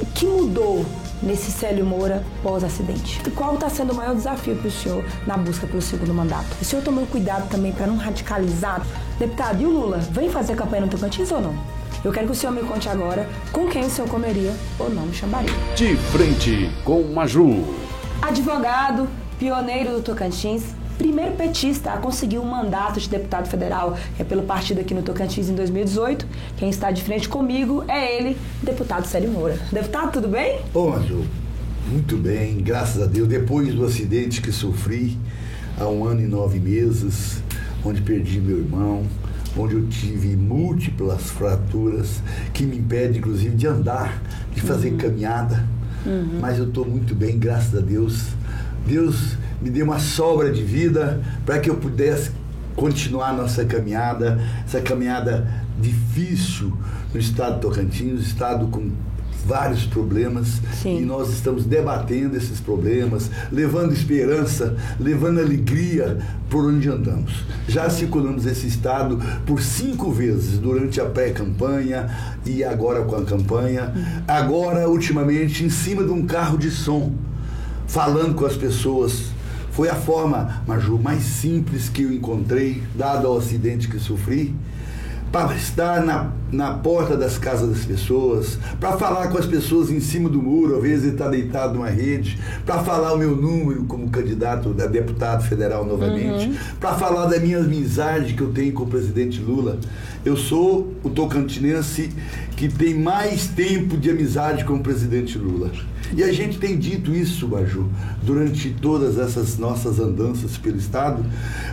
O que mudou nesse Célio Moura pós-acidente? E qual está sendo o maior desafio para o senhor na busca pelo segundo mandato? O senhor tomou cuidado também para não radicalizar? Deputado, e o Lula? Vem fazer campanha no Tocantins ou não? Eu quero que o senhor me conte agora com quem o senhor comeria ou não me chamaria. De frente com Maju. Advogado, pioneiro do Tocantins, primeiro petista a conseguir um mandato de deputado federal é pelo partido aqui no Tocantins em 2018. Quem está de frente comigo é ele, deputado Célio Moura. Deputado, tudo bem? Ô, Maju, muito bem, graças a Deus. Depois do acidente que sofri há um ano e nove meses, onde perdi meu irmão, onde eu tive múltiplas fraturas que me impedem, inclusive, de andar, de fazer uhum. caminhada. Uhum. Mas eu estou muito bem, graças a Deus. Deus me deu uma sobra de vida para que eu pudesse continuar nossa caminhada, essa caminhada difícil no estado de Tocantins, estado com vários problemas Sim. e nós estamos debatendo esses problemas, levando esperança, levando alegria por onde andamos. Já circulamos esse estado por cinco vezes durante a pré-campanha e agora com a campanha. Agora, ultimamente, em cima de um carro de som, falando com as pessoas. Foi a forma, Maju, mais simples que eu encontrei, dado o acidente que sofri para estar na, na porta das casas das pessoas, para falar com as pessoas em cima do muro, às vezes ele está deitado numa rede, para falar o meu número como candidato a deputado federal novamente, uhum. para falar da minha amizade que eu tenho com o presidente Lula. Eu sou o tocantinense que tem mais tempo de amizade com o presidente Lula. E a gente tem dito isso, Baju, durante todas essas nossas andanças pelo Estado,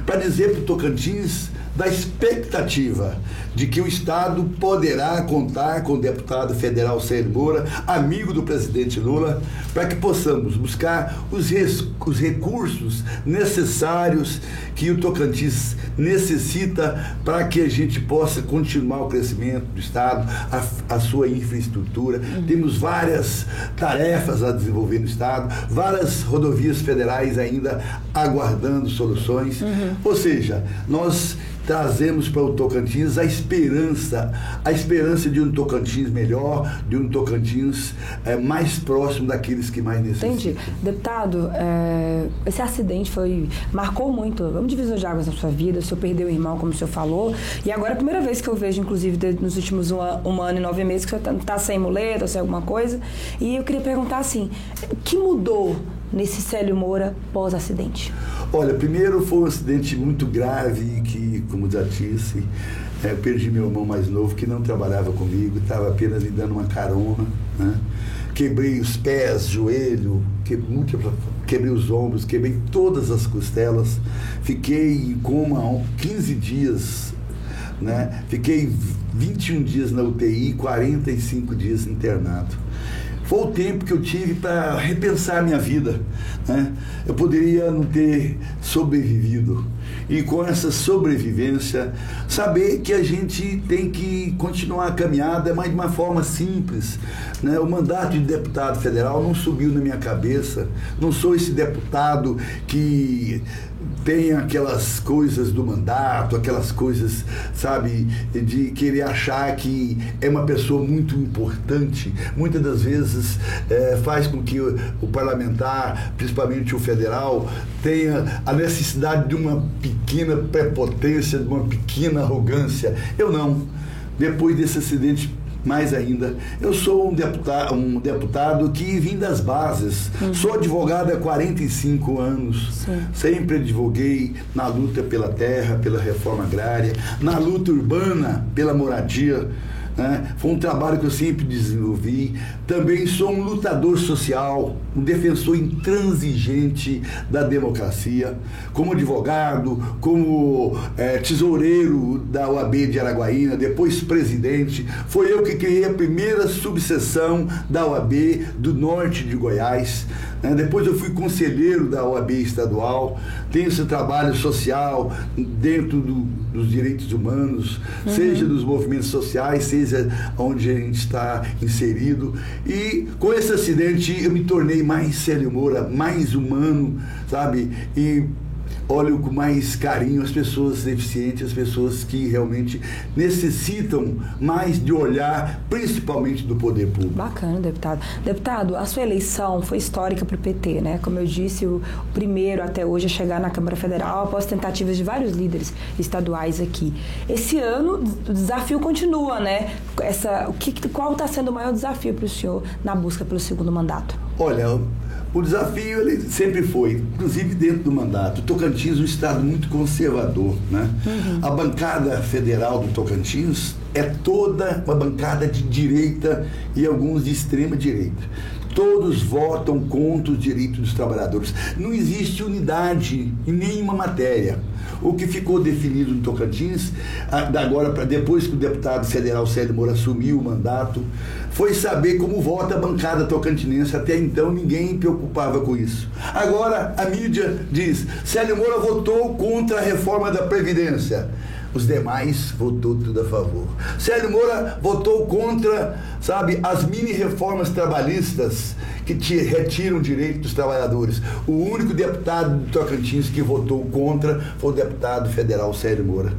para dizer para o Tocantins da expectativa de que o Estado poderá contar com o deputado federal Sérgio Moura, amigo do presidente Lula, para que possamos buscar os, res, os recursos necessários que o Tocantins necessita para que a gente possa continuar o crescimento do Estado, a, a sua infraestrutura. Uhum. Temos várias tarefas a desenvolver no Estado, várias rodovias federais ainda aguardando soluções. Uhum. Ou seja, nós trazemos para o Tocantins a esperança, a esperança de um Tocantins melhor, de um Tocantins é, mais próximo daqueles que mais necessitam. Entendi. Deputado, é, esse acidente foi marcou muito, um divisor de águas na sua vida, o senhor perdeu o irmão, como o senhor falou, e agora é a primeira vez que eu vejo, inclusive, nos últimos um, um ano e nove meses, que o senhor está tá sem muleta, sem alguma coisa, e eu queria perguntar assim, o que mudou nesse Célio Moura pós-acidente? Olha, primeiro foi um acidente muito grave que, como já disse, é, perdi meu irmão mais novo que não trabalhava comigo, estava apenas me dando uma carona. Né? Quebrei os pés, joelho, que, quebrei os ombros, quebrei todas as costelas. Fiquei em coma 15 dias, né? fiquei 21 dias na UTI, 45 dias internado foi o tempo que eu tive para repensar minha vida. Né? Eu poderia não ter sobrevivido. E com essa sobrevivência, saber que a gente tem que continuar a caminhada, mas de uma forma simples. Né? O mandato de deputado federal não subiu na minha cabeça. Não sou esse deputado que tem aquelas coisas do mandato, aquelas coisas, sabe, de querer achar que é uma pessoa muito importante. Muitas das vezes é, faz com que o, o, parlamentar, principalmente o federal, tenha a necessidade de uma pequena prepotência, de uma pequena arrogância. Eu não. Depois desse acidente mais ainda. Eu sou um deputado, um deputado que vim das bases. Uhum. Sou advogado há 45 anos. Sim. Sempre advoguei na luta pela terra, pela reforma agrária, na luta urbana pela moradia. Né? Foi um trabalho que eu sempre desenvolvi. Também sou um lutador social, um defensor intransigente da democracia. Como advogado, como é, tesoureiro da OAB de Araguaína, depois presidente. Foi eu que criei a primeira subseção da OAB do norte de Goiás. Né? Depois eu fui conselheiro da OAB estadual. Tenho esse trabalho social dentro do, dos direitos humanos, uhum. seja dos movimentos sociais, seja onde a gente está inserido. E com esse acidente eu me tornei mais Célio Moura, mais humano, sabe? E olho com mais carinho as pessoas deficientes, as pessoas que realmente necessitam mais de olhar, principalmente do poder público. Bacana, deputado. Deputado, a sua eleição foi histórica para o PT, né? Como eu disse, o primeiro até hoje a chegar na Câmara Federal após tentativas de vários líderes estaduais aqui. Esse ano o desafio continua, né? Essa, o que, qual está sendo o maior desafio para o senhor na busca pelo segundo mandato? Olha, o desafio ele sempre foi, inclusive dentro do mandato. O Tocantins é um estado muito conservador. Né? Uhum. A bancada federal do Tocantins é toda uma bancada de direita e alguns de extrema direita. Todos votam contra os direitos dos trabalhadores. Não existe unidade em nenhuma matéria. O que ficou definido no Tocantins, agora para depois que o deputado federal Célio Moura assumiu o mandato, foi saber como vota a bancada tocantinense. Até então ninguém preocupava com isso. Agora a mídia diz: Célio Moura votou contra a reforma da Previdência. Os demais votou tudo a favor. Célio Moura votou contra, sabe, as mini reformas trabalhistas que te retiram o direito dos trabalhadores. O único deputado do Tocantins que votou contra foi o deputado federal Célio Moura.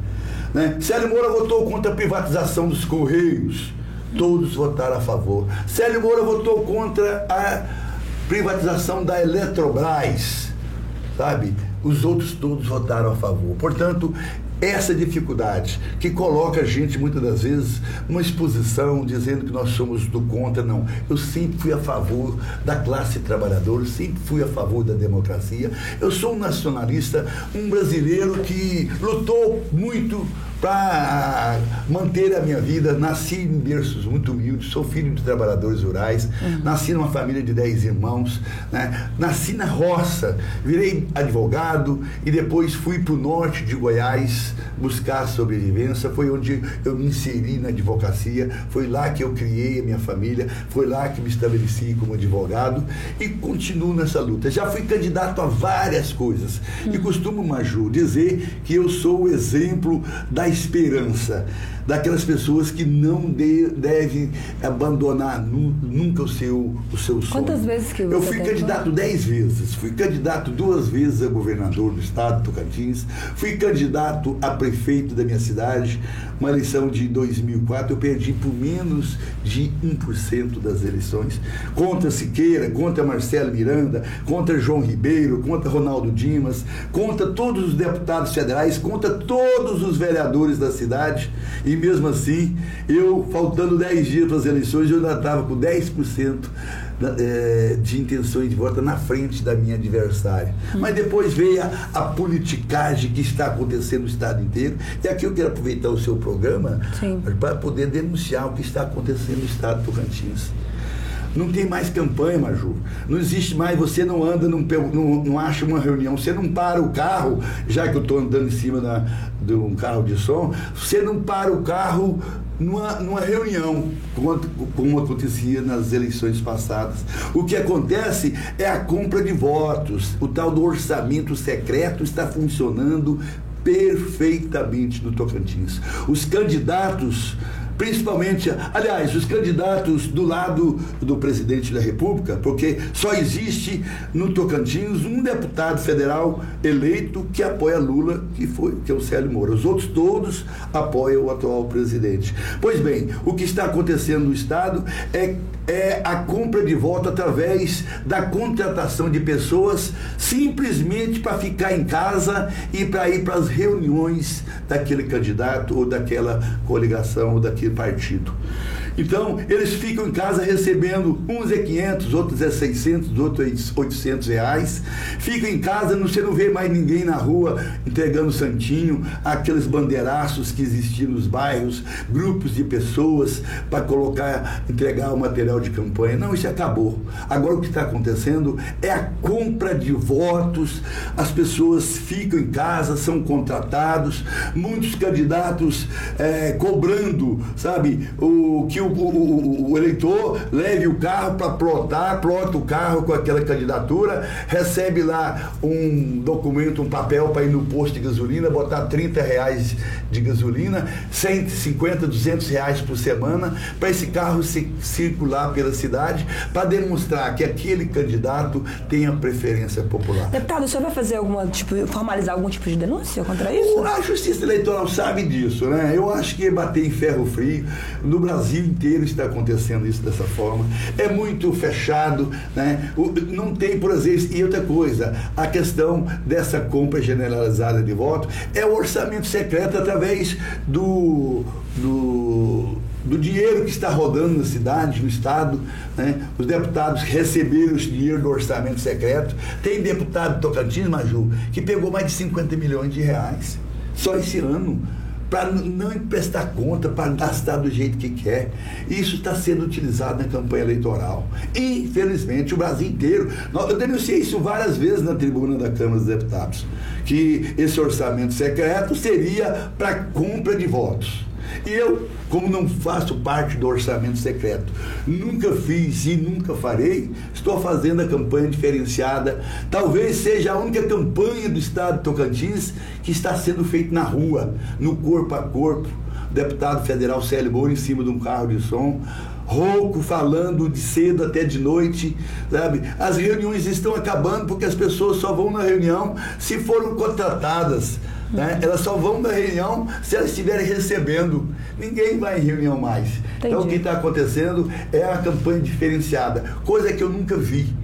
Né? Célio Moura votou contra a privatização dos Correios. Todos votaram a favor. Célio Moura votou contra a privatização da Eletrobras. Sabe? Os outros todos votaram a favor. Portanto, essa dificuldade que coloca a gente muitas das vezes numa exposição dizendo que nós somos do contra, não. Eu sempre fui a favor da classe trabalhadora, sempre fui a favor da democracia. Eu sou um nacionalista, um brasileiro que lutou muito para manter a minha vida. Nasci em berços muito humildes, sou filho de trabalhadores rurais, uhum. nasci numa família de dez irmãos, né? nasci na roça, virei advogado e depois fui para o norte de Goiás buscar sobrevivência. Foi onde eu me inseri na advocacia, foi lá que eu criei a minha família, foi lá que me estabeleci como advogado e continuo nessa luta. Já fui candidato a várias coisas uhum. e costumo, Maju, dizer que eu sou o exemplo da esperança daquelas pessoas que não de, devem abandonar nu, nunca o seu, o seu sonho. Quantas vezes que você Eu fui candidato dez vezes. Fui candidato duas vezes a governador do estado de Tocantins. Fui candidato a prefeito da minha cidade. Uma eleição de 2004, eu perdi por menos de 1% das eleições. Contra Siqueira, contra Marcelo Miranda, contra João Ribeiro, contra Ronaldo Dimas, contra todos os deputados federais, contra todos os vereadores da cidade. E mesmo assim, eu, faltando 10 dias para as eleições, eu ainda estava com 10% é, de intenções de voto na frente da minha adversária. Hum. Mas depois veio a, a, politicagem que está acontecendo no Estado inteiro. E aqui eu quero aproveitar o seu programa para poder denunciar o que está acontecendo no Estado do Tocantins. Não tem mais campanha, Maju. Não existe mais, você não anda, não, não, não acha uma reunião, você não para o carro, já que eu estou andando em cima da, de um carro de som, você não para o carro numa, numa reunião, como, como acontecia nas eleições passadas. O que acontece é a compra de votos. O tal do orçamento secreto está funcionando perfeitamente no Tocantins. Os candidatos principalmente, aliás, os candidatos do lado do presidente da República, porque só existe no Tocantins um deputado federal eleito que apoia Lula, que foi que é o Célio Moura. Os outros todos apoiam o atual presidente. Pois bem, o que está acontecendo no estado é é a compra de voto através da contratação de pessoas simplesmente para ficar em casa e para ir para as reuniões daquele candidato ou daquela coligação ou daquele partido. Então, eles ficam em casa recebendo, uns é 500, outros é 600, outros é 800 reais. Ficam em casa, você não vê mais ninguém na rua entregando santinho, aqueles bandeiraços que existiam nos bairros, grupos de pessoas para colocar, entregar o material de campanha. Não, isso acabou. Agora o que está acontecendo é a compra de votos, as pessoas ficam em casa, são contratados, muitos candidatos é, cobrando sabe, o, que o, o, o eleitor leve o carro para plotar, plota o carro com aquela candidatura, recebe lá um documento, um papel para ir no posto de gasolina, botar 30 reais de gasolina, 150, 200 reais por semana, para esse carro se, circular pela cidade, para demonstrar que aquele candidato tem a preferência popular. Deputado, o senhor vai fazer alguma, tipo, formalizar algum tipo de denúncia contra isso? A justiça eleitoral sabe disso, né? Eu acho que bater em ferro frio, no Brasil inteiro está acontecendo isso dessa forma. É muito fechado, né? Não tem, por exemplo, e outra coisa, a questão dessa compra generalizada de voto é o orçamento secreto através do, do do dinheiro que está rodando na cidade, no estado, né? os deputados receberam esse dinheiro do orçamento secreto. Tem deputado Tocantins, Maju, que pegou mais de 50 milhões de reais só esse ano para não emprestar conta, para gastar do jeito que quer. Isso está sendo utilizado na campanha eleitoral. Infelizmente, o Brasil inteiro. Eu denunciei isso várias vezes na tribuna da Câmara dos Deputados, que esse orçamento secreto seria para compra de votos. E eu, como não faço parte do orçamento secreto, nunca fiz e nunca farei, estou fazendo a campanha diferenciada. Talvez seja a única campanha do Estado de Tocantins que está sendo feita na rua, no corpo a corpo. O deputado federal Célio Moura em cima de um carro de som, rouco, falando de cedo até de noite, sabe? As reuniões estão acabando porque as pessoas só vão na reunião se foram contratadas né? Elas só vão na reunião se elas estiverem recebendo. Ninguém vai em reunião mais. Entendi. Então o que está acontecendo é a campanha diferenciada, coisa que eu nunca vi.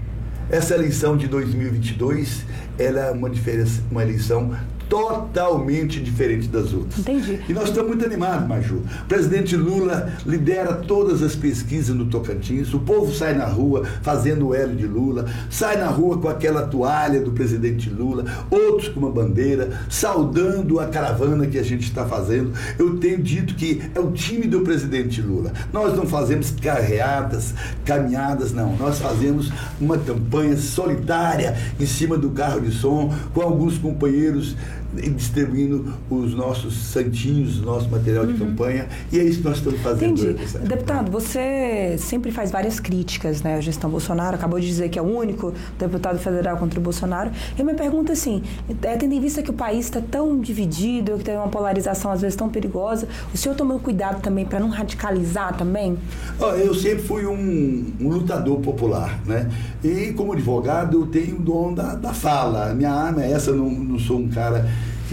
Essa eleição de 2022 ela é uma, diferença, uma eleição totalmente diferente das outras. Entendi. E nós estamos muito animados, Maju. O presidente Lula lidera todas as pesquisas no Tocantins, o povo sai na rua fazendo o L de Lula, sai na rua com aquela toalha do presidente Lula, outros com uma bandeira, saudando a caravana que a gente está fazendo. Eu tenho dito que é o time do presidente Lula. Nós não fazemos carreadas, caminhadas, não. Nós fazemos uma campanha solidária em cima do carro de som, com alguns companheiros distribuindo os nossos santinhos, nosso material de uhum. campanha, e é isso que nós estamos fazendo. Entendi. Deputado, você sempre faz várias críticas, né? A gestão Bolsonaro acabou de dizer que é o único deputado federal contra o Bolsonaro. E a minha pergunta é assim, é, tendo em vista que o país está tão dividido, que tem uma polarização às vezes tão perigosa, o senhor tomou cuidado também para não radicalizar também? Eu sempre fui um, um, lutador popular, né? E como advogado eu tenho o dom da, da fala. Minha arma é essa, eu não, não sou um cara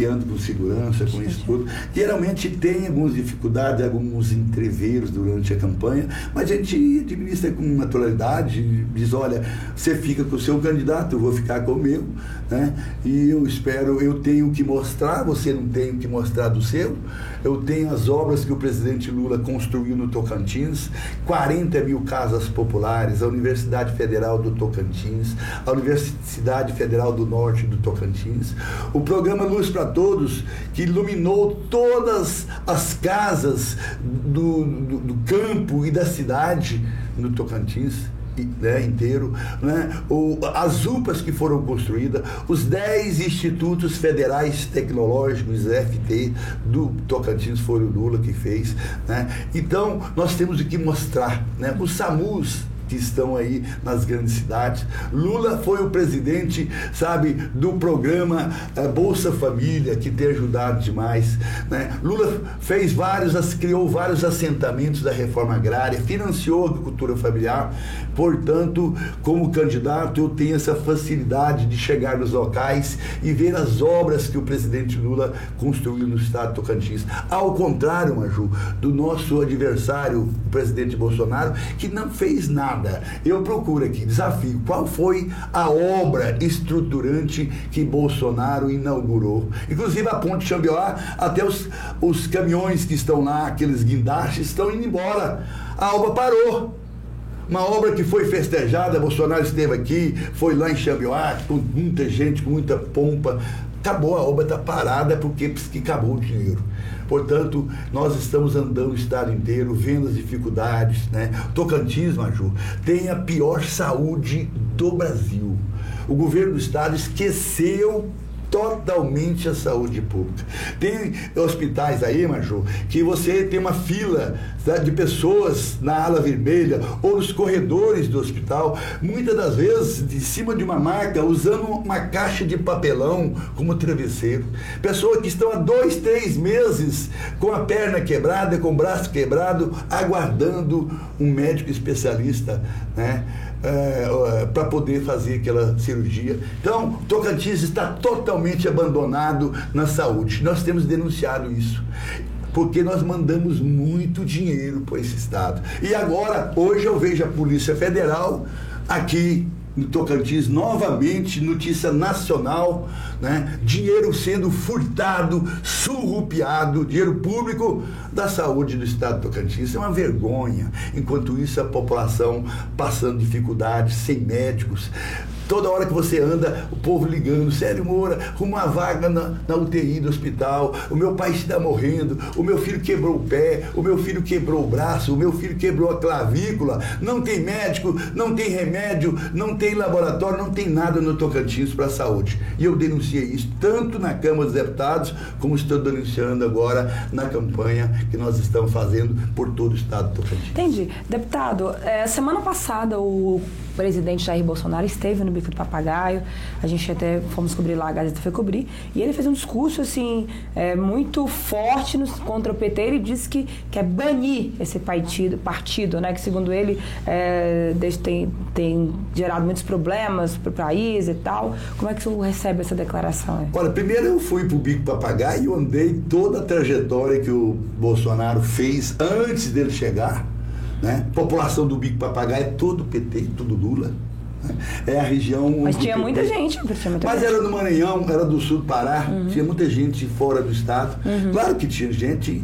com segurança, com isso tudo. Geralmente tem algumas dificuldades, alguns entreveiros durante a campanha, mas a gente administra com naturalidade, diz, olha, você fica com o seu candidato, eu vou ficar com o meu, né? E eu espero, eu tenho que mostrar, você não tem que mostrar do seu. Eu tenho as obras que o presidente Lula construiu no Tocantins, 40 mil casas populares, a Universidade Federal do Tocantins, a Universidade Federal do Norte do Tocantins, o programa Luz para Todos, que iluminou todas as casas do, do, do campo e da cidade no Tocantins né, inteiro, né, o, as UPAs que foram construídas, os 10 institutos federais tecnológicos, FT, do Tocantins foi o Lula que fez. Né? Então, nós temos que mostrar. Né? O SAMUS que estão aí nas grandes cidades. Lula foi o presidente, sabe, do programa é, Bolsa Família, que tem ajudado demais. Né? Lula fez vários, criou vários assentamentos da reforma agrária, financiou a agricultura familiar. Portanto, como candidato, eu tenho essa facilidade de chegar nos locais e ver as obras que o presidente Lula construiu no estado Tocantins. Ao contrário, Maju, do nosso adversário, o presidente Bolsonaro, que não fez nada nada. Eu procuro aqui, desafio, qual foi a obra estruturante que Bolsonaro inaugurou? Inclusive a ponte Xambioá, até os, os caminhões que estão lá, aqueles guindastes, estão indo embora. A obra parou. Uma obra que foi festejada, Bolsonaro esteve aqui, foi lá em Xambioá, com muita gente, com muita pompa. Acabou, a obra está parada porque, porque acabou o dinheiro. Portanto, nós estamos andando o estado inteiro, vendo as dificuldades. Né? Tocantins, Maju, tem a pior saúde do Brasil. O governo do estado esqueceu totalmente a saúde pública. Tem hospitais aí, Maju, que você tem uma fila tá, de pessoas na ala vermelha ou nos corredores do hospital, muitas das vezes de cima de uma marca, usando uma caixa de papelão como travesseiro. Pessoas que estão há dois, três meses com a perna quebrada, com o braço quebrado, aguardando um médico especialista, né? É, para poder fazer aquela cirurgia. Então, Tocantins está totalmente abandonado na saúde. Nós temos denunciado isso. Porque nós mandamos muito dinheiro para esse estado. E agora, hoje eu vejo a Polícia Federal aqui no Tocantins, novamente, notícia nacional, né? dinheiro sendo furtado, surrupiado, dinheiro público da saúde do estado do Tocantins. É uma vergonha. Enquanto isso, a população passando dificuldades, sem médicos, Toda hora que você anda, o povo ligando, Sério Moura, uma vaga na, na UTI do hospital, o meu pai está morrendo, o meu filho quebrou o pé, o meu filho quebrou o braço, o meu filho quebrou a clavícula, não tem médico, não tem remédio, não tem laboratório, não tem nada no Tocantins para a saúde. E eu denunciei isso tanto na Câmara dos Deputados, como estou denunciando agora na campanha que nós estamos fazendo por todo o estado do Tocantins. Entendi. Deputado, é, semana passada o presidente Jair Bolsonaro esteve no Bico do Papagaio, a gente até fomos cobrir lá, a Gazeta foi cobrir, e ele fez um discurso, assim, é, muito forte no, contra o PT, ele disse que quer banir esse partido, partido né, que segundo ele é, tem, tem gerado muitos problemas para o país e tal. Como é que você recebe essa declaração? Olha, primeiro eu fui para o Bico Papagaio e andei toda a trajetória que o Bolsonaro fez antes dele chegar, né? População do Bico Papagaio é todo PT, tudo Lula. É a região. Mas tinha muita gente. Tinha muita Mas gente. era do Maranhão, era do sul do Pará, uhum. tinha muita gente fora do estado. Uhum. Claro que tinha gente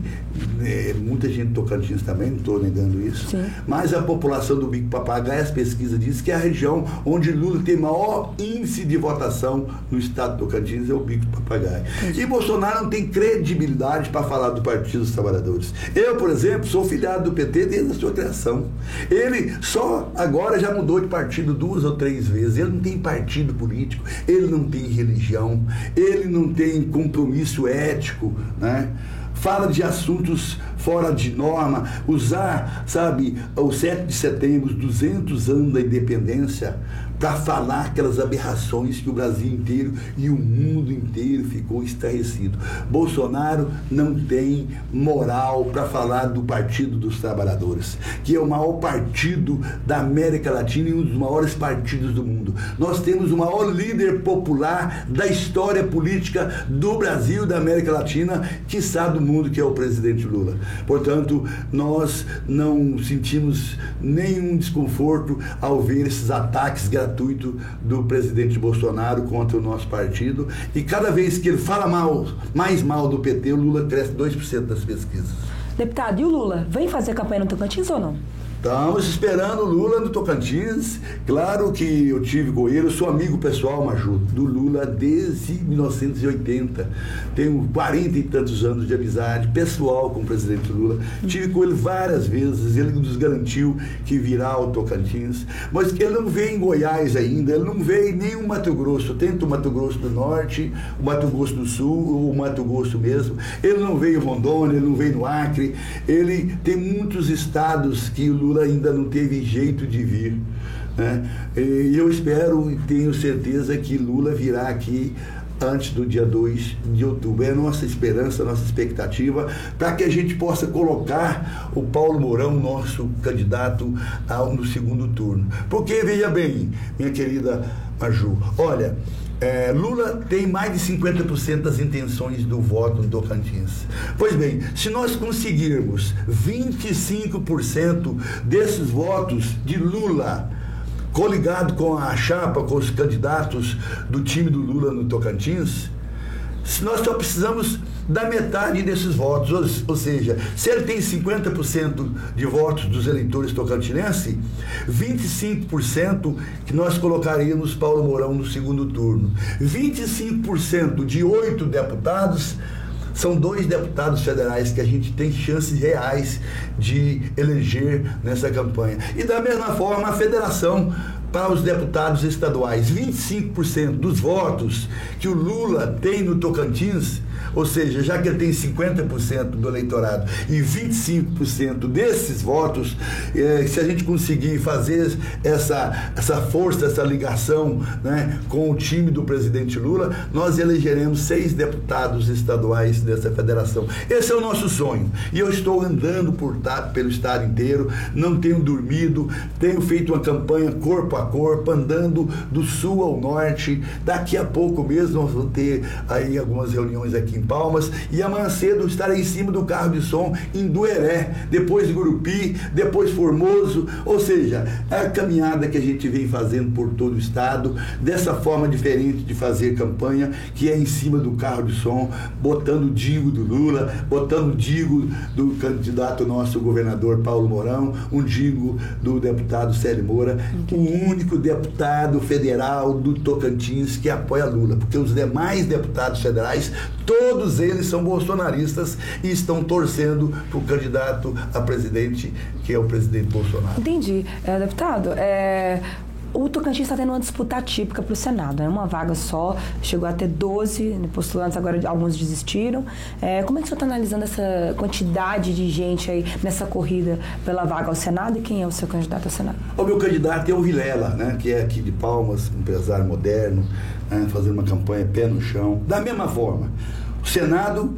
é, muita gente Tocantins também, não estou negando isso. Sim. Mas a população do Bico Papagaio, as pesquisas dizem que é a região onde Lula tem maior índice de votação no estado do Tocantins é o Bico Papagaio. Entendi. E Bolsonaro não tem credibilidade para falar do Partido dos Trabalhadores. Eu, por exemplo, sou filiado do PT desde a sua criação. Ele só agora já mudou de partido duas ou três vezes. Ele não tem partido político, ele não tem religião, ele não tem compromisso ético, né? fala de assuntos fora de norma, usar, sabe, o 7 de setembro, os 200 anos da independência, para falar aquelas aberrações que o Brasil inteiro e o mundo inteiro ficou estarrecido. Bolsonaro não tem moral para falar do Partido dos Trabalhadores, que é o maior partido da América Latina e um dos maiores partidos do mundo. Nós temos o maior líder popular da história política do Brasil, da América Latina, que sabe do mundo, que é o presidente Lula. Portanto, nós não sentimos nenhum desconforto ao ver esses ataques gratuitos gratuito do presidente Bolsonaro contra o nosso partido. E cada vez que ele fala mal, mais mal do PT, o Lula cresce 2% das pesquisas. Deputado, e o Lula? Vem fazer campanha no Tocantins ou não? Estamos esperando o Lula no Tocantins. Claro que eu tive com ele, eu sou amigo pessoal, Maju, do Lula desde 1980. Tenho 40 e tantos anos de amizade pessoal com o presidente Lula. Tive com ele várias vezes, ele nos garantiu que virá ao Tocantins. Mas ele não veio em Goiás ainda, ele não veio nem o Mato Grosso. Tenta o Mato Grosso do Norte, o Mato Grosso do Sul, o Mato Grosso mesmo. Ele não veio em Rondônia, ele não veio no Acre. Ele tem muitos estados que o Lula Lula ainda não teve jeito de vir. Né? E eu espero e tenho certeza que Lula virá aqui antes do dia 2 de outubro. É nossa esperança, nossa expectativa, para que a gente possa colocar o Paulo Mourão, nosso candidato, ao, no segundo turno. Porque, veja bem, minha querida Maju, olha, é, Lula tem mais de 50% das intenções do voto no Tocantins. Pois bem, se nós conseguirmos 25% desses votos de Lula coligado com a chapa, com os candidatos do time do Lula no Tocantins, nós só precisamos da metade desses votos. Ou, ou, seja, se ele tem 50% de votos dos eleitores tocantinenses, 25% que nós colocaríamos Paulo Mourão no segundo turno. 25% de oito deputados são dois deputados federais que a gente tem chances reais de eleger nessa campanha. E da mesma forma, a federação para os deputados estaduais. 25% dos votos que o Lula tem no Tocantins ou seja, já que ele tem 50% do eleitorado e 25% desses votos, eh, se a gente conseguir fazer essa, essa força, essa ligação né, com o time do presidente Lula, nós elegeremos seis deputados estaduais dessa federação. Esse é o nosso sonho. E eu estou andando por, pelo estado inteiro, não tenho dormido, tenho feito uma campanha corpo a corpo, andando do sul ao norte. Daqui a pouco mesmo nós vamos ter aí algumas reuniões aqui em Palmas e amanhã cedo estarei em cima do carro de som em Dueré, depois Gurupi, depois Formoso, ou seja, é a caminhada que a gente vem fazendo por todo o estado, dessa forma diferente de fazer campanha, que é em cima do carro de som, botando o digo do Lula, botando o digo do candidato nosso governador Paulo Mourão, um digo do deputado Célio Moura, o único deputado federal do Tocantins que apoia Lula, porque os demais deputados federais, todos todos eles são bolsonaristas e estão torcendo para o candidato a presidente, que é o presidente Bolsonaro. Entendi. É, deputado, é, o Tocantins está tendo uma disputa típica para o Senado, é né? uma vaga só, chegou a ter 12 postulantes, agora alguns desistiram. É, como é que o senhor está analisando essa quantidade de gente aí nessa corrida pela vaga ao Senado e quem é o seu candidato ao Senado? O meu candidato é o Vilela, né, que é aqui de Palmas, um empresário moderno, né, fazendo uma campanha pé no chão. Da mesma forma, o Senado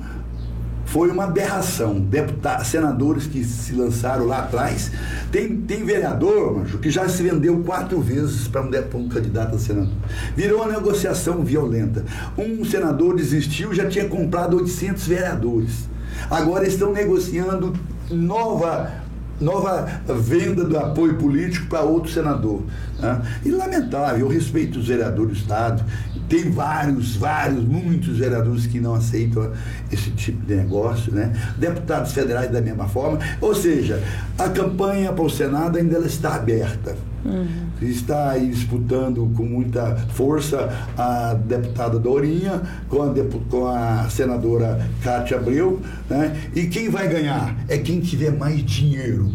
foi uma aberração. Deputados, senadores que se lançaram lá atrás. Tem, tem vereador, macho, que já se vendeu quatro vezes para um, um, candidato a senador. Virou uma negociação violenta. Um senador desistiu, já tinha comprado 800 vereadores. Agora estão negociando nova nova venda do apoio político para outro senador. Né? E lamentável, eu respeito os vereadores do Estado, tem vários, vários, muitos vereadores que não aceitam esse tipo de negócio, né? Deputados federais da mesma forma. Ou seja, a campanha para o Senado ainda está aberta. Uhum. Está aí disputando com muita força a deputada Dorinha com a, com a senadora Cátia Abreu, né? E quem vai ganhar é quem tiver mais dinheiro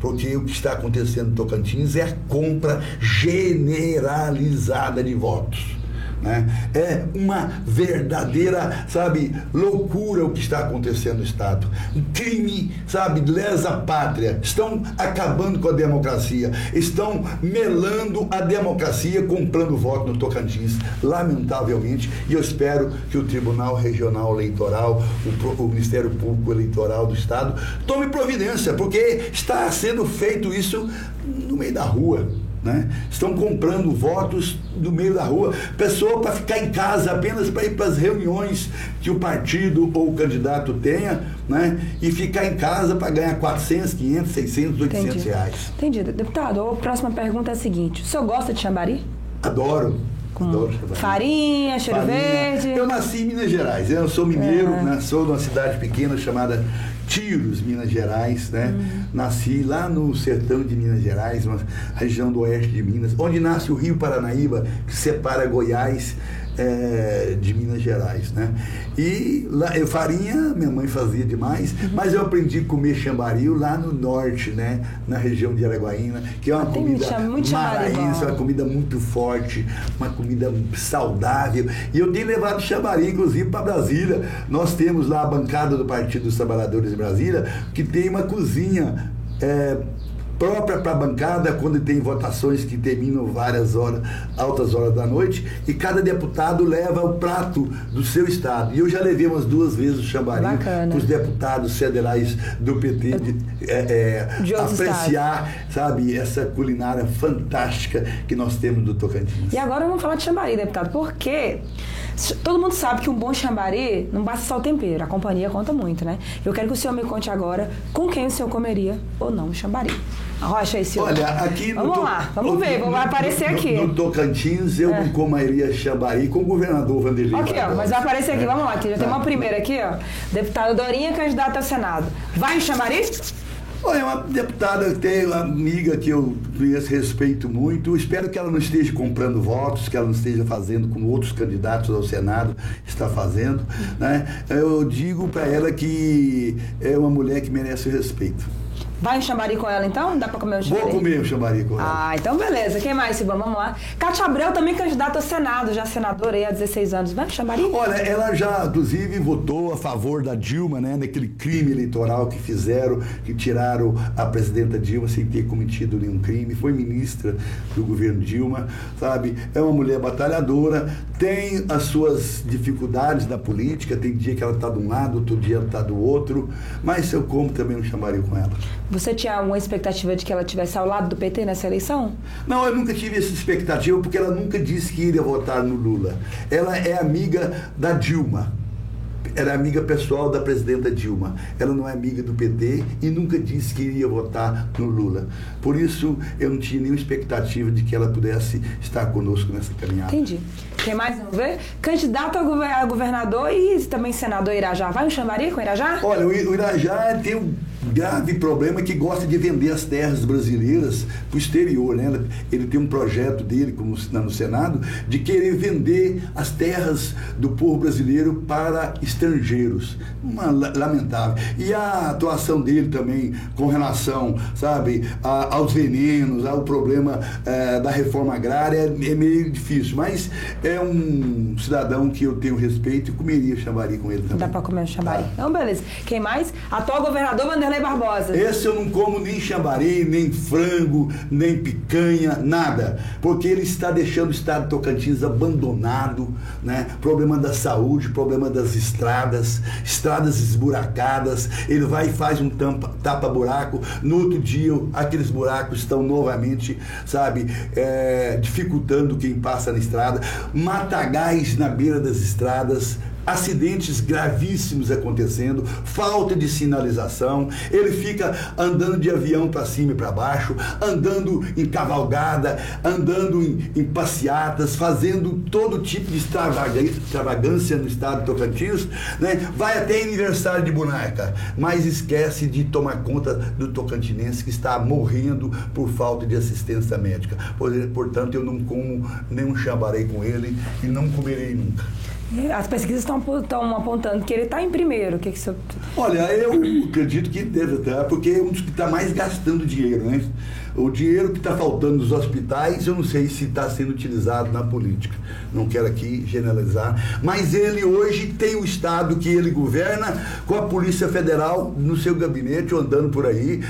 porque o que está acontecendo no Tocantins é a compra generalizada de votos. Né? É uma verdadeira, sabe, loucura o que está acontecendo no Estado. Um crime, sabe, lesa pátria. Estão acabando com a democracia. Estão melando a democracia, comprando voto no Tocantins, lamentavelmente. E eu espero que o Tribunal Regional Eleitoral, o, o Ministério Público Eleitoral do Estado, tome providência, porque está sendo feito isso no meio da rua. Né? Estão comprando votos do meio da rua. Pessoa para ficar em casa apenas para ir para as reuniões que o partido ou o candidato tenha, né? E ficar em casa para ganhar 400, 500, 600, 800 Entendi. reais. Entendi. Deputado, a próxima pergunta é a seguinte: o senhor gosta de chambari? Adoro. Com Adoro chambari. farinha, cheiro farinha. verde? Eu nasci em Minas Gerais. Eu sou mineiro, é. né? sou de uma cidade pequena chamada Tiros, Minas Gerais, né? Uhum. Nasci lá no sertão de Minas Gerais, uma região do oeste de Minas, onde nasce o Rio Paranaíba, que separa Goiás é, de Minas Gerais, né? E lá, eu, farinha, minha mãe fazia demais, uhum. mas eu aprendi a comer chambaril lá no norte, né? Na região de Araguaína, que é uma Tem comida maranhense, uma comida muito forte, uma comida saudável. E eu tenho levado chambaril, inclusive, para Brasília. Nós temos lá a bancada do Partido dos Trabalhadores de Brasília, que tem uma cozinha. É, própria para a bancada, quando tem votações que terminam várias horas, altas horas da noite, e cada deputado leva o prato do seu estado. E eu já levei umas duas vezes o chambarinho para os deputados federais do PT de, é, é, de apreciar, estados. sabe, essa culinária fantástica que nós temos do Tocantins. E agora vamos falar de chambari, deputado, porque todo mundo sabe que um bom chambari não basta só o tempero, a companhia conta muito, né? Eu quero que o senhor me conte agora com quem o senhor comeria ou não o chambari. Rocha, esse Olha, aqui Vamos no lá, vamos ver, no, vai aparecer no, aqui. No Tocantins, eu é. comeria chambari com o governador Vanderlei. Aqui, ó, mas vai aparecer aqui, vamos lá, aqui, já tá. tem uma primeira aqui, ó. Deputada Dorinha, candidata ao Senado. Vai em chambari? Olha, é uma deputada que tem uma amiga que eu conheço, respeito muito. Espero que ela não esteja comprando votos, que ela não esteja fazendo como outros candidatos ao Senado está fazendo. Né? Eu digo para ela que é uma mulher que merece o respeito. Vai em Xambari com ela então? Dá pra comer um Xambari? Vou comer o Xambari com ela. Ah, então beleza. Quem mais, Silvão? Vamos lá. Cátia Abreu também candidata ao Senado, já senadora aí há 16 anos. Vai em Xambari? Olha, ela já, inclusive, votou a favor da Dilma, né? Naquele crime eleitoral que fizeram, que tiraram a presidenta Dilma sem ter cometido nenhum crime. Foi ministra do governo Dilma, sabe? É uma mulher batalhadora, tem as suas dificuldades na política, tem dia que ela está de um lado, outro dia ela está do outro, mas eu como também um Xambari com ela. Você tinha alguma expectativa de que ela tivesse ao lado do PT nessa eleição? Não, eu nunca tive essa expectativa porque ela nunca disse que iria votar no Lula. Ela é amiga da Dilma era amiga pessoal da presidenta Dilma. Ela não é amiga do PT e nunca disse que iria votar no Lula. Por isso, eu não tinha nenhuma expectativa de que ela pudesse estar conosco nessa caminhada. Entendi. Quem mais vamos ver? Candidato a governador e também senador Irajá. Vai no Xambari com o Irajá? Olha, o Irajá tem um grave problema que gosta de vender as terras brasileiras para o exterior. Né? Ele tem um projeto dele, como no Senado, de querer vender as terras do povo brasileiro para estrangeiros. Uma, lamentável. E a atuação dele também com relação, sabe, a, aos venenos, ao problema é, da reforma agrária, é, é, meio difícil. Mas é um cidadão que eu tenho respeito e comeria chambari com ele também. Dá para comer chambari. Tá. Então, beleza. Quem mais? Atual governador Vanderlei Vanderlei Barbosa. Esse eu não como nem chambari, nem frango, nem picanha, nada. Porque ele está deixando o estado de Tocantins abandonado, né? Problema da saúde, problema das estradas, estradas esburacadas. Ele vai e faz um tapa-buraco. No outro dia, aqueles buracos estão novamente, sabe, é, dificultando quem passa na estrada. Matagais na beira das estradas acidentes gravíssimos acontecendo, falta de sinalização, ele fica andando de avião para cima e para baixo, andando em cavalgada, andando em, em passeatas, fazendo todo tipo de extravagância no estado de Tocantins, né? vai até aniversário de boneca, mas esquece de tomar conta do tocantinense que está morrendo por falta de assistência médica. Portanto, eu não como nenhum chambarei com ele e não comerei nunca. As pesquisas estão, apontando que ele está em primeiro. O que, que você... Olha, eu acredito que deve estar, porque é um dos que está mais gastando dinheiro, né? O dinheiro que está faltando nos hospitais, eu não sei se está sendo utilizado na política. Não quero aqui generalizar. Mas ele hoje tem o Estado que ele governa com a Polícia Federal no seu gabinete, andando por aí.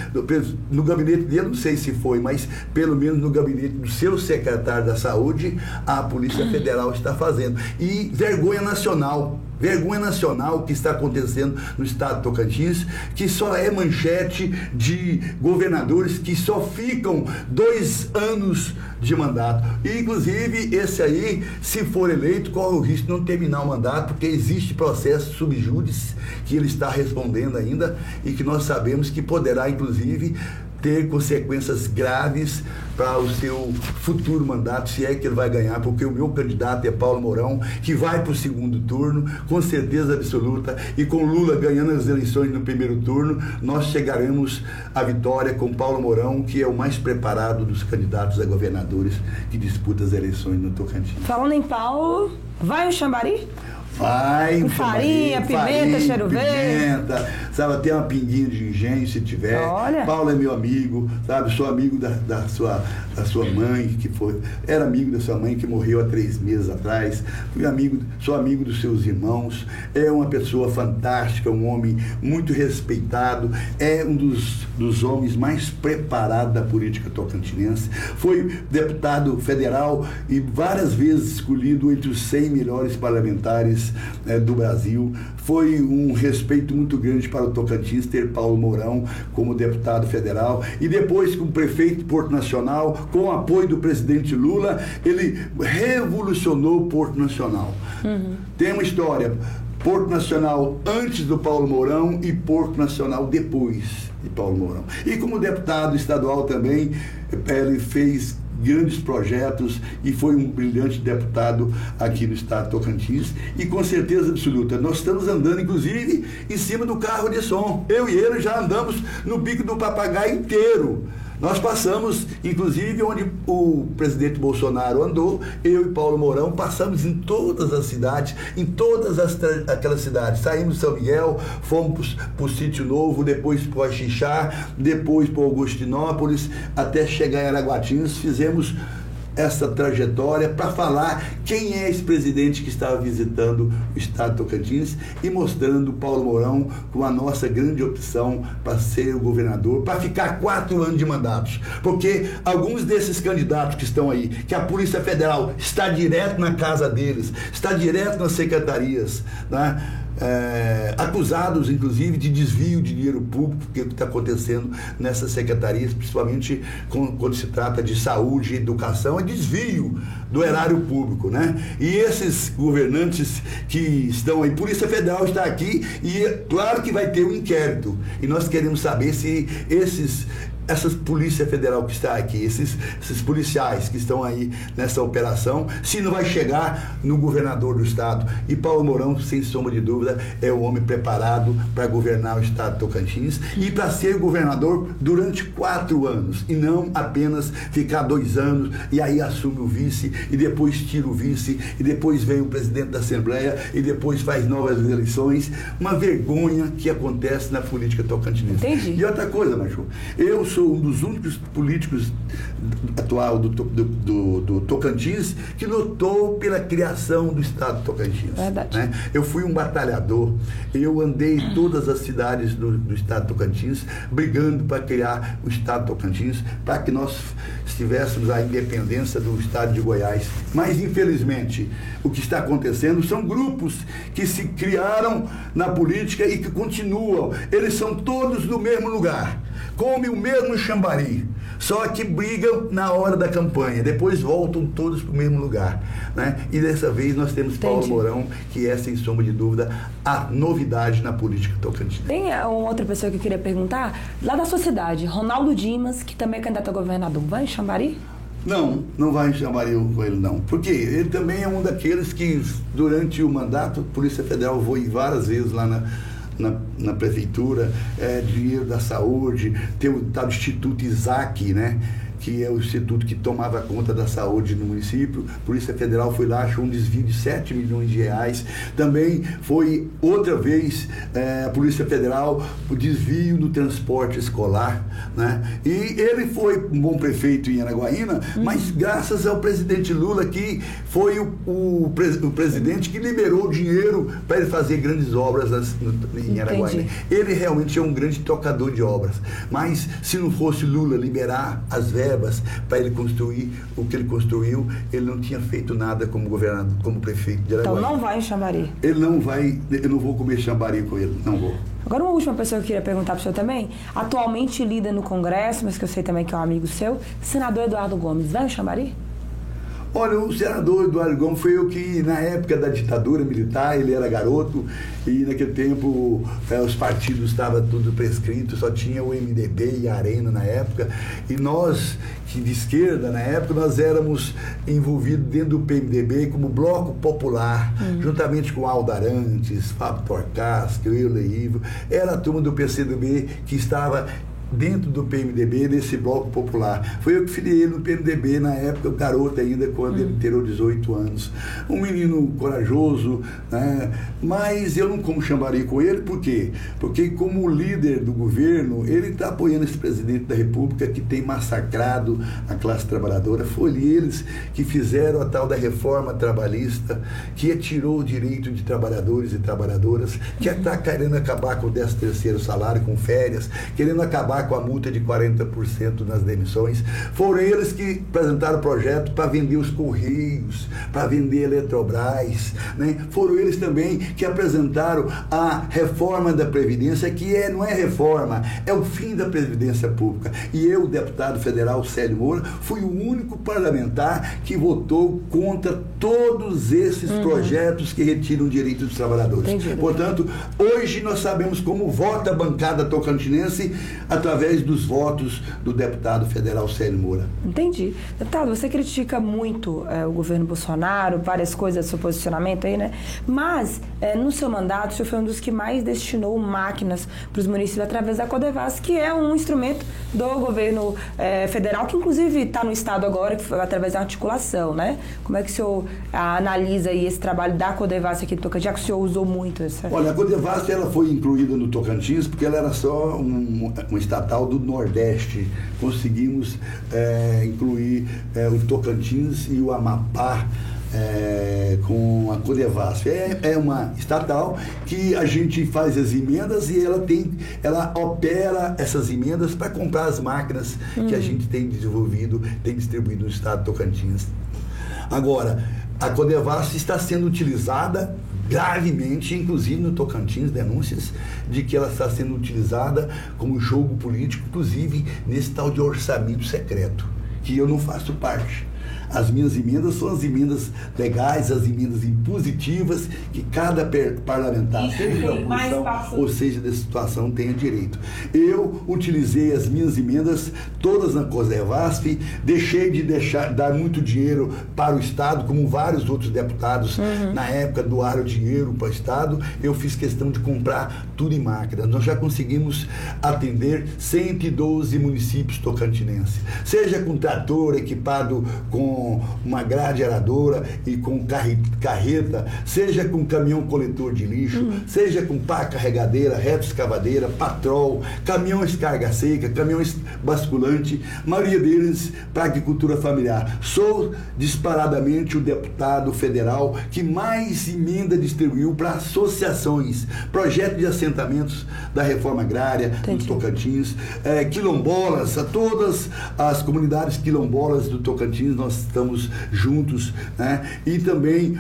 No gabinete dele, não sei se foi, mas pelo menos no gabinete do seu secretário da Saúde, a Polícia Federal está fazendo. E vergonha nacional vergonha nacional que está acontecendo no estado de Tocantins, que só é manchete de governadores que só ficam dois anos de mandato. E, inclusive, esse aí, se for eleito, corre o risco de não terminar o mandato, porque existe processo subjúdice que ele está respondendo ainda e que nós sabemos que poderá, inclusive, ter consequências graves para o seu futuro mandato, se é que ele vai ganhar, porque o meu candidato é Paulo Mourão, que vai para o segundo turno, com certeza absoluta, e com Lula ganhando as eleições no primeiro turno, nós chegaremos à vitória com Paulo Mourão, que é o mais preparado dos candidatos a governadores que disputa as eleições no Tocantins. Falando em Paulo, vai o Xambari? Vai, com farinha, pimenta, farinha, cheiro pimenta, verde. Sabe, até uma pinguinha de engenho se tiver. Olha. Paulo é meu amigo, sabe? Sou amigo da, da, sua, da sua mãe, que foi. Era amigo da sua mãe que morreu há três meses atrás. Fui amigo, sou amigo dos seus irmãos. É uma pessoa fantástica, um homem muito respeitado. É um dos, dos homens mais preparados da política tocantinense. Foi deputado federal e várias vezes escolhido entre os 100 melhores parlamentares né, do Brasil. Foi um respeito muito grande para o Tocantins ter Paulo Mourão como deputado federal. E depois, como prefeito de Porto Nacional, com o apoio do presidente Lula, ele revolucionou o Porto Nacional. Uhum. Tem uma história. Porto Nacional antes do Paulo Mourão e Porto Nacional depois de Paulo Mourão. E como deputado estadual também, ele fez grandes projetos e foi um brilhante deputado aqui no estado de Tocantins. E com certeza absoluta, nós estamos andando, inclusive, em cima do carro de som. Eu e ele já andamos no pico do papagaio inteiro. Nós passamos, inclusive, onde o presidente Bolsonaro andou, eu e Paulo Mourão passamos em todas as cidades, em todas as, aquelas cidades. Saímos de São Miguel, fomos para o Sítio Novo, depois para Xixá, depois para Augustinópolis, até chegar em Araguatins, fizemos essa trajetória para falar quem é esse presidente que estava visitando o estado de Tocantins e mostrando Paulo Mourão como a nossa grande opção para ser o governador, para ficar quatro anos de mandatos. Porque alguns desses candidatos que estão aí, que a Polícia Federal está direto na casa deles, está direto nas secretarias, né? É, acusados, inclusive, de desvio de dinheiro público, que está acontecendo nessas secretarias, principalmente quando se trata de saúde e educação, é desvio do erário público, né? E esses governantes que estão aí, Polícia Federal está aqui e é claro que vai ter um inquérito. E nós queremos saber se esses essa polícia federal que está aqui, esses, esses policiais que estão aí nessa operação, se não vai chegar no governador do estado. E Paulo Mourão, sem sombra de dúvida, é o homem preparado para governar o estado de Tocantins e para ser governador durante quatro anos e não apenas ficar dois anos e aí assume o vice e depois tira o vice e depois vem o presidente da Assembleia e depois faz novas eleições. Uma vergonha que acontece na política tocantinense. Entendi. E outra coisa, Machu, eu sou sou um dos únicos políticos atual do, do, do, do Tocantins que lutou pela criação do Estado de Tocantins. Verdade. Né? Eu fui um batalhador, eu andei em todas as cidades do, do Estado de Tocantins brigando para criar o Estado de Tocantins, para que nós tivéssemos a independência do Estado de Goiás. Mas, infelizmente, o que está acontecendo são grupos que se criaram na política e que continuam. Eles são todos do mesmo lugar come o mesmo chambari, só que brigam na hora da campanha, depois voltam todos para o mesmo lugar. Né? E dessa vez nós temos Entendi. Paulo Mourão, que é, sem sombra de dúvida, a novidade na política tocantina. Tem uma outra pessoa que eu queria perguntar, lá da sua cidade, Ronaldo Dimas, que também é candidato a governador, vai em Chambari? Não, não vai em Chambari com ele não. Porque ele também é um daqueles que, durante o mandato, a Polícia Federal foi várias vezes lá na na, na prefeitura, é, dinheiro da saúde, tem o tal Instituto Isaac, né? que é o instituto que tomava conta da saúde no município. A Polícia Federal foi lá, achou um desvio de 7 milhões de reais. Também foi outra vez é, a Polícia Federal o desvio no transporte escolar. Né? E ele foi um bom prefeito em Araguaína, uhum. mas graças ao presidente Lula, que foi o, o, o presidente que liberou dinheiro para ele fazer grandes obras nas, no, em Araguaína. Ele realmente é um grande tocador de obras. Mas se não fosse Lula liberar as verbas, para ele construir o que ele construiu, ele não tinha feito nada como governador, como prefeito de Araguaia. Então não vai em Xambari? Ele não vai, eu não vou comer Xambari com ele, não vou. Agora uma última pessoa que eu queria perguntar para o senhor também, atualmente lida no Congresso, mas que eu sei também que é um amigo seu, senador Eduardo Gomes, vai em Xambari? Olha, o senador Eduardo Gomes foi o que, na época da ditadura militar, ele era garoto e naquele tempo é, os partidos estavam tudo prescrito, só tinha o MDB e a Arena na época. E nós, que de esquerda, na época, nós éramos envolvidos dentro do PMDB como Bloco Popular, uhum. juntamente com Aldo Arantes, Fábio Torcas, eu, Leivo. Era a turma do PCdoB que estava dentro do PMDB, desse bloco popular. Foi eu que filiei no PMDB na época, garoto ainda, quando ele terou 18 anos. Um menino corajoso, né? mas eu não como chamaria com ele, por quê? Porque como líder do governo, ele está apoiando esse presidente da República que tem massacrado a classe trabalhadora. Foi eles que fizeram a tal da reforma trabalhista, que tirou o direito de trabalhadores e trabalhadoras, que está querendo acabar com o 13 terceiro salário, com férias, querendo acabar com a multa de 40% nas demissões. Foram eles que apresentaram o projeto para vender os Correios, para vender a Eletrobras. Né? Foram eles também que apresentaram a reforma da Previdência, que é, não é reforma, é o fim da Previdência Pública. E eu, deputado federal Célio Moura, fui o único parlamentar que votou contra todos esses uhum. projetos que retiram direitos dos trabalhadores. Entendi, Portanto, hoje nós sabemos como vota a bancada tocantinense através através dos votos do deputado federal Célio Moura. Entendi. Deputado, você critica muito é, o governo Bolsonaro, várias coisas seu posicionamento aí, né? Mas, é, no seu mandato, o senhor foi um dos que mais destinou máquinas para os municípios através da Codevas, que é um instrumento do governo é, federal, que inclusive está no Estado agora, que foi através da articulação, né? Como é que o senhor analisa aí esse trabalho da Codevas aqui do Tocantins, já que o senhor usou muito essa... Olha, a Codevas, ela foi incluída no Tocantins porque ela era só um, um estatal do Nordeste. Conseguimos é, incluir é, o Tocantins e o Amapá é, com a Codevasf. É, é uma estatal que a gente faz as emendas e ela tem, ela opera essas emendas para comprar as máquinas hum. que a gente tem desenvolvido, tem distribuído no estado de Tocantins. Agora, a Codevasf está sendo utilizada gravemente, inclusive no Tocantins, denúncias de que ela está sendo utilizada como jogo político, inclusive nesse tal de orçamento secreto, que eu não faço parte. As minhas emendas são as emendas legais, as emendas impositivas que cada parlamentar, seja da oposição ou seja da situação, tenha direito. Eu utilizei as minhas emendas todas na COSEVASF, deixei de deixar, dar muito dinheiro para o Estado, como vários outros deputados uhum. na época doaram dinheiro para o Estado. Eu fiz questão de comprar tudo em máquina. Nós já conseguimos atender 112 municípios tocantinenses, seja com trator equipado com uma grade aradora e com carreta, seja com caminhão coletor de lixo, uhum. seja com pá carregadeira, reto escavadeira, patrol, caminhões carga seca, caminhões basculante, maioria deles para agricultura familiar. Sou disparadamente o deputado federal que mais emenda distribuiu para associações, projetos de assentamentos da reforma agrária, Entendi. do Tocantins, é, quilombolas, a todas as comunidades quilombolas do Tocantins, nós estamos juntos, né? E também,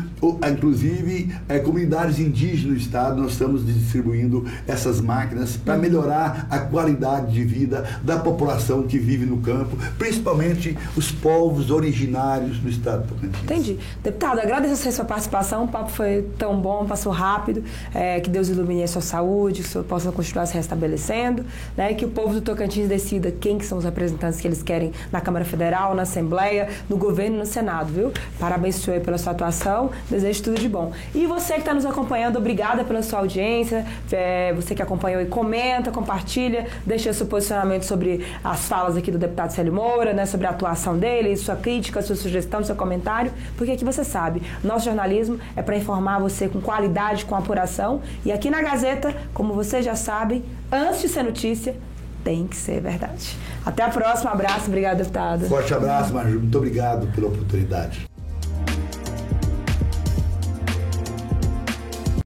inclusive, é, comunidades indígenas do estado, nós estamos distribuindo essas máquinas para melhorar a qualidade de vida da população que vive no campo, principalmente os povos originários do estado do Tocantins. Entendi. Deputado, agradeço a sua participação, o papo foi tão bom, passou rápido, é, que Deus ilumine a sua saúde, que o senhor possa continuar se restabelecendo, né? que o povo do Tocantins decida quem que são os representantes que eles querem na Câmara Federal, na Assembleia, no governo governo no Senado, viu? Parabéns, senhor, pela sua atuação. Desejo tudo de bom. E você que está nos acompanhando, obrigada pela sua audiência. É, você que acompanhou e comenta, compartilha, deixa seu posicionamento sobre as falas aqui do deputado Célio Moura, né? Sobre a atuação dele, sua crítica, sua sugestão, seu comentário. Porque aqui você sabe, nosso jornalismo é para informar você com qualidade, com apuração. E aqui na Gazeta, como você já sabe, antes de ser notícia, tem que ser verdade. Até a próxima, abraço, obrigado, deputado. Forte abraço, Marju, muito obrigado pela oportunidade.